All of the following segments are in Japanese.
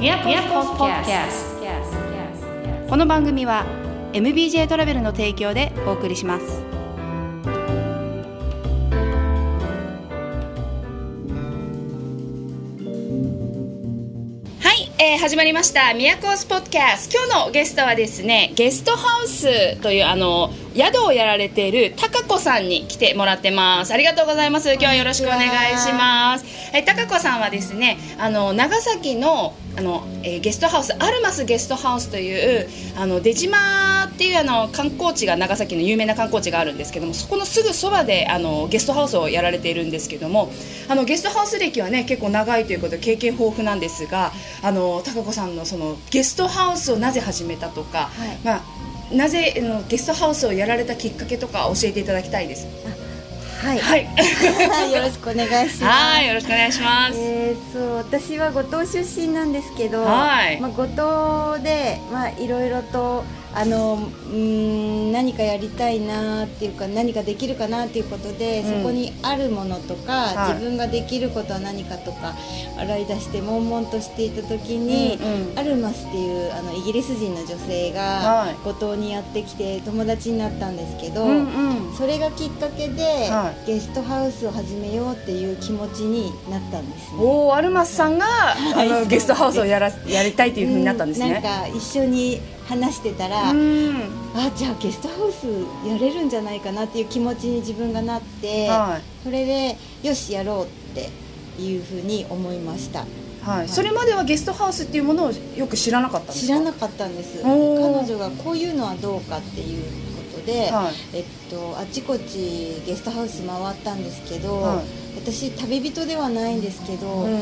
ミラコスポッキャスこの番組は MBJ トラベルの提供でお送りします。はい、えー始まりました「ミヤコスポッキャス」今日のゲストはですねゲストハウスというあの宿をやられている高子さんに来てもらってます。ありがとうございます。今日はよろしくお願いします。え高子さんはですねあの長崎のあの、えーゲストハウスアルマスゲストハウスというあの出島っていうあの観光地が長崎の有名な観光地があるんですけどもそこのすぐそばであのゲストハウスをやられているんですけどもあのゲストハウス歴はね結構長いということで経験豊富なんですがあの高子さんのそのゲストハウスをなぜ始めたとか、はい。まあなぜあのゲストハウスをやられたきっかけとか教えていただきたいです。はい、はい。よろしくお願いします。はい、よろしくお願いします。えー、そう私は五島出身なんですけど、はいまあ、五島で、まあ、いろいろとあのうーん何かやりたいなっていうか何かできるかなっていうことで、うん。そこにあるものとか、はい。自分ができることは何かとか洗い出して悶々としていた時に、うんうん。アルマスっていうあのイギリス人の女性はい。が五島にやってきて友達になったんですけど、うんうん。それがきっかけで、はゲストハウスを始めようっていう気持ちになったんですね。おお、アルマスさんが、あのそうゲストハウスをやら やりたいというふうになったんですね。なんか一緒に話してたら、うん。あじゃあゲストハウスやれるんじゃないかなっていう気持ちに自分がなって、はい。それでよしやろうっていうふうに思いました。はい。それまではゲストハウスっていうものをよく知らなかったんですか？知らなかったんです。彼女がこういうのはどうかっていうことで、はい。えっと、あちこちゲストハウス回ったんですけど、はい。私旅人ではないんですけど、うん。あ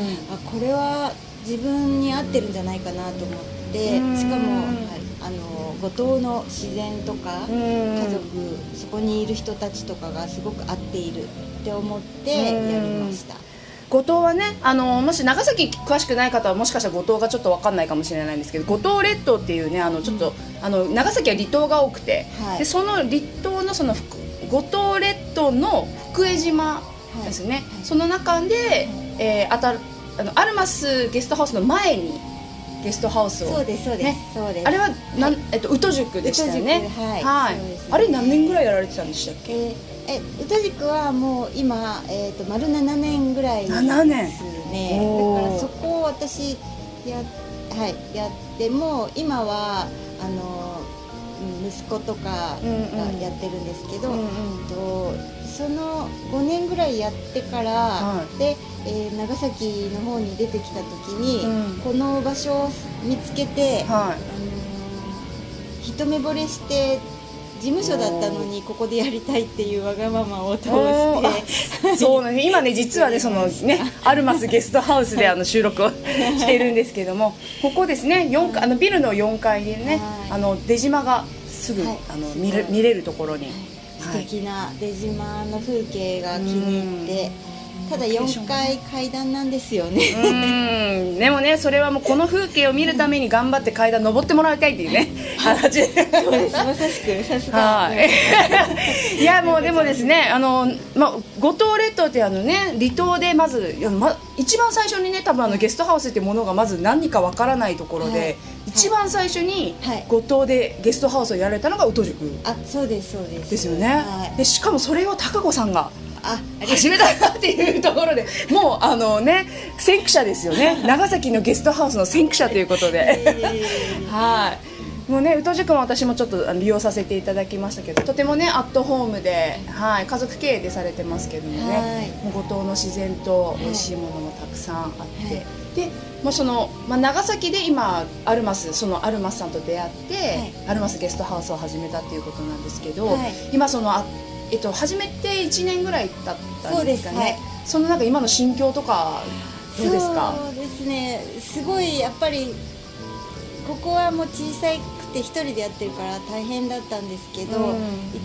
これは自分に合ってるんじゃないかなと思ってうん。しかも、はい、あの五島の自然とかうん。家族そこにいる人たちとかがすごく合っているって思ってやりました。五島はねあのもし長崎詳しくない方はもしかしたら五島がちょっと分かんないかもしれないんですけど五島列島っていうねあのちょっと、あの長崎は離島が多くて、はい。でその離島のその福五島列島の福江島ですね、その中で、えー、あたあのアルマスゲストハウスの前にゲストハウスを。そうですそうです、ね。そうです。あれはなん、えっと、宇都塾でしたよね。はい。そうです。あれ何年ぐらいやられてたんでしたっけ？えーえ宇多塾はもう今、えー、と丸7年ぐらいです7年ね。おーだからそこを私や,、はい、やっても今はあのうん息子とかがやってるんですけど、うんうん。とその5年ぐらいやってから、はで、えー長崎の方に出てきた時に、うん。この場所を見つけて、はあのー一目惚れして事務所だったのにここでやりたいっていうわがままを通おして。いそうね今ね実はねそのねアルマスゲストハウスであの収録をしているんですけどもここですね4階あのビルの4階でねはいあの出島がすぐ、はい。あの見れ見れるところに、素敵な出島の風景が気に入ってただ4ロケーションが階階段なんですよね。うん。でもねそれはもうこの風景を見るために頑張って階段登ってもらいたいっていうね形でそうです。まさしくさすがはい。いやもうでもですね、あのまあ五島列島ってあのね離島でまずま一番最初にね多分あのゲストハウスっていうものがまず何かわからないところで、はい。一番最初にはい。五島でゲストハウスをやられたのが宇都塾あそうですそうです。ですよね。はい。でしかもそれを高子さんが。あ始めたなっていうところでもうあのね先駆者ですよね長崎のゲストハウスの先駆者ということで、はい。もうね、宇都塾も私もちょっと利用させていただきましたけど、とてもね、アットホームで、はい、家族経営でされてますけどもね。五島の自然と美味しいものもたくさんあって。で、もうその、まあ、長崎で今、アルマス、そのアルマスさんと出会って、いアルマスゲストハウスを始めたっていうことなんですけど。はい今その、あえっと、始めて1年ぐらい経ったんですかね。はい。そのなんか今の心境とか、どうですか？そうですね。すごいやっぱりここはもう小さくて一人でやってるから大変だったんですけど、うん。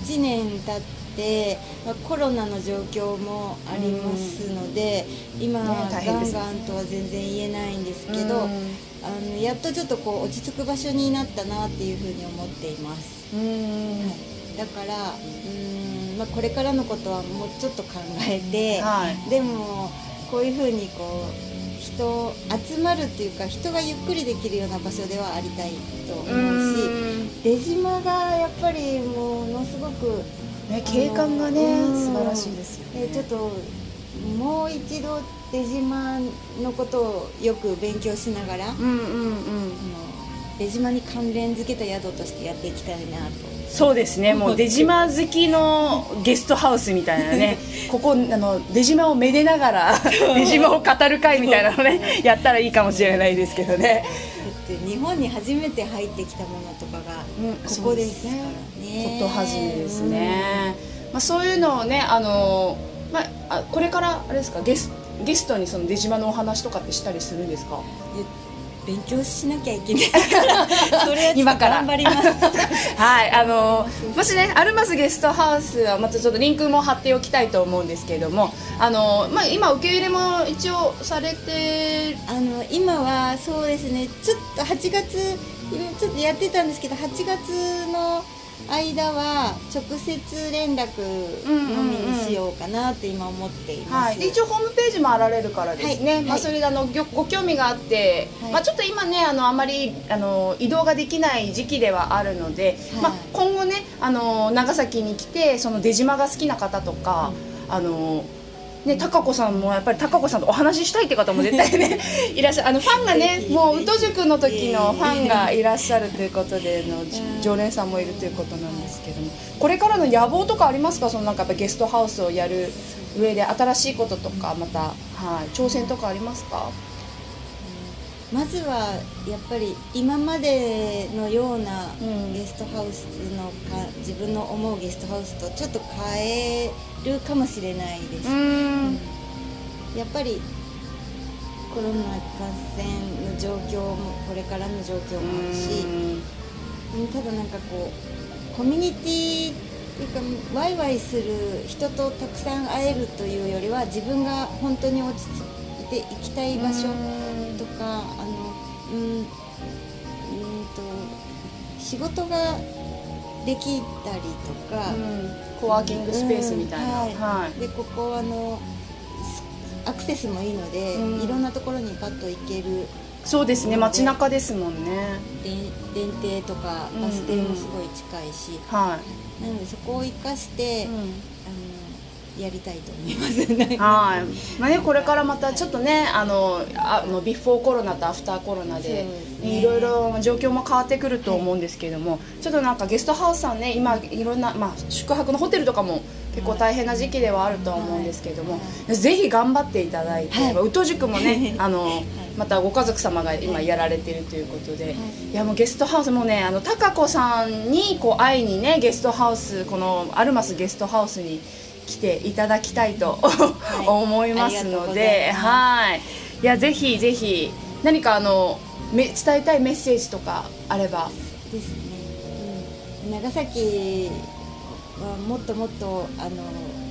1年経って、まあ、コロナの状況もありますので、今ねはガンガンとは全然言えないんですけど、うん。あのやっとちょっとこう落ち着く場所になったなっていうふうに思っています、うん。はい、だからうーん、まあ、これからのことはもうちょっと考えて、はい。でもこういうふうにこう人集まるっていうか人がゆっくりできるような場所ではありたいと思うし出島がやっぱりものすごくね、景観がねうん。素晴らしいですよね。えちょっともう一度出島のことをよく勉強しながら、あのうんうん。うん出島に関連づけた宿としてやっていきたいなと。そうですね。もう出島好きのゲストハウスみたいなね。ここあの出島をめでながら出島を語る会みたいなのねやったらいいかもしれないですけどね。だって日本に初めて入ってきたものとかがうんここですからね。こと始めですね、まあ、そういうのをねあの、まあ、あこれからあれですかゲスゲストにその出島のお話とかってしたりするんですか？勉強しなきゃいけない。か らそれは今から。頑張ります。はいあのもしねアルマスゲストハウスはまたちょっとリンクも貼っておきたいと思うんですけれどもあの、まあ、今受け入れも一応されて？あの今はそうですね。ちょっと8月ちょっとやってたんですけど8月の間は直接連絡のみにしようかなって今思っています、はい、で一応ホームページもあられるからですね、まあ、はい。はいそれであのごご興味があって、はい。まあ、ちょっと今ねあのあまりあの移動ができない時期ではあるので、はい。まあ、今後ねあの長崎に来てその出島が好きな方とか、あのね、高子さんもやっぱり高子さんとお話ししたいって方も絶対ねいらっしゃる。あのファンがねもう宇都塾の時のファンがいらっしゃるということでの常連さんもいるということなんですけどもこれからの野望とかありますか？そのなんかやっぱゲストハウスをやる上で新しいこととかまた、はい、挑戦とかありますか？まずはやっぱり今までのようなうん。ゲストハウスのか自分の思うゲストハウスとちょっと変えるかもしれないです、ん。やっぱりコロナ感染の状況もこれからの状況もあるし、うん。ただなんかこうコミュニティっていうかワイワイする人とたくさん会えるというよりは自分が本当に落ち着いて行きたい場所とかあのうんうんと仕事ができたりとか、コワーキングスペースみたいな、うん。はい。はい。でここあのすアクセスもいいので、うん。いろんなところにパッと行ける。そうですね。街中ですもんね。電電停とかバス停もすごい近いし、はい、なのでそこを生かして、うん。あのやりたいと思います。ね。はい、まあね、これからまたちょっとねあのあのビフォーコロナとアフターコロナでねね。いろいろ状況も変わってくると思うんですけれども、ちょっとなんかゲストハウスさんね今いろんな、まあ、宿泊のホテルとかも結構大変な時期ではあるとは思うんですけれども、はぜひ頑張っていただいて、はい。まあ宇都塾もね あのまたご家族様が今やられているということで、い、やもうゲストハウスもねあの高子さんにこう会いにねゲストハウスこのアルマスゲストハウスに来ていただきたいと、い。思いますので、はい、いやぜひぜひ何かあのめ伝えたいメッセージとかあれば、ですね、うん、長崎はもっともっとあの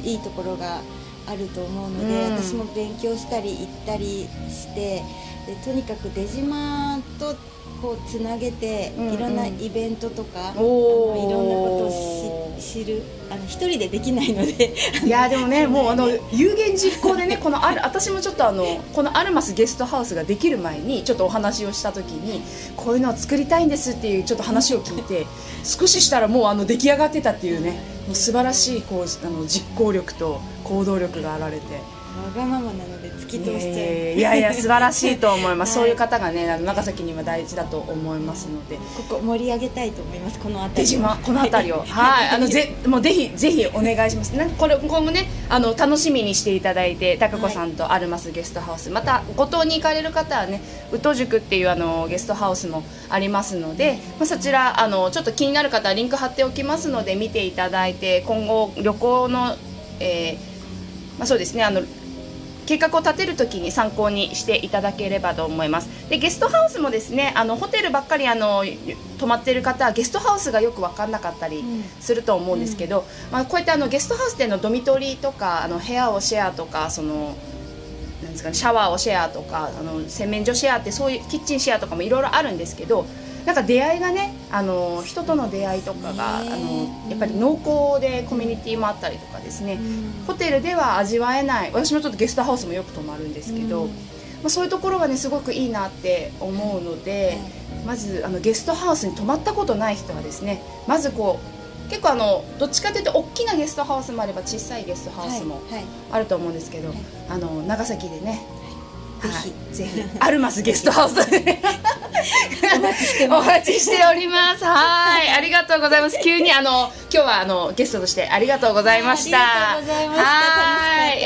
いいところがあると思うので、うん。私も勉強したり行ったりしてでとにかく出島とこうつなげて、うんうん。いろんなイベントとかいろんなことをし知るあの一人でできないのでいやでもねもうあの有言実行でねこのある私もちょっとあのこのアルマスゲストハウスができる前にちょっとお話をした時にこういうのを作りたいんですっていうちょっと話を聞いて少ししたらもうあの出来上がってたっていうねもう素晴らしいこうあの実行力と行動力があられて。わがままなので突き通しちゃう。いやいや素晴らしいと思います、はい。そういう方がね長崎には大事だと思いますので。ここ盛り上げたいと思いますこの辺りこの辺りを。はい。あのぜもうぜひぜひお願いします。ねこれ今後ねあの楽しみにしていただいて高子さんとアルマスゲストハウス、また五島に行かれる方はね宇都塾っていうあのゲストハウスもありますので、まあ、そちらあのちょっと気になる方はリンク貼っておきますので見ていただいて今後旅行の、えーまあ、そうですねあの計画を立てるときに参考にしていただければと思います。でゲストハウスもですねあのホテルばっかりあの泊まってる方はゲストハウスがよく分かんなかったりうん。すると思うんですけど、まあ、こうやってあのゲストハウスでのドミトリーとかあの部屋をシェアとかそのなんですかね、シャワーをシェアとかあの洗面所シェアってそういうキッチンシェアとかもいろいろあるんですけどなんか出会いがねあの人との出会いとかがあねのやっぱり濃厚でコミュニティもあったりとかですね、うん。ホテルでは味わえない私もちょっとゲストハウスもよく泊まるんですけど、うん。まあ、そういうところがねすごくいいなって思うので、まずあのゲストハウスに泊まったことない人はですねまずこう結構あのどっちかというと大きなゲストハウスもあれば小さいゲストハウスもはいはい。あると思うんですけど、はい。あの長崎でねぜひ。はいぜひアルマスゲストハウス。でお待ちしておます待ちしております。はい、ありがとうございます。急にあの今日はあのゲストとしてありがとうございました。ありがとうございましたはい、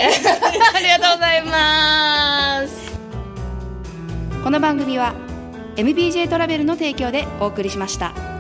ありがとうございます。この番組は MBJ トラベルの提供でお送りしました。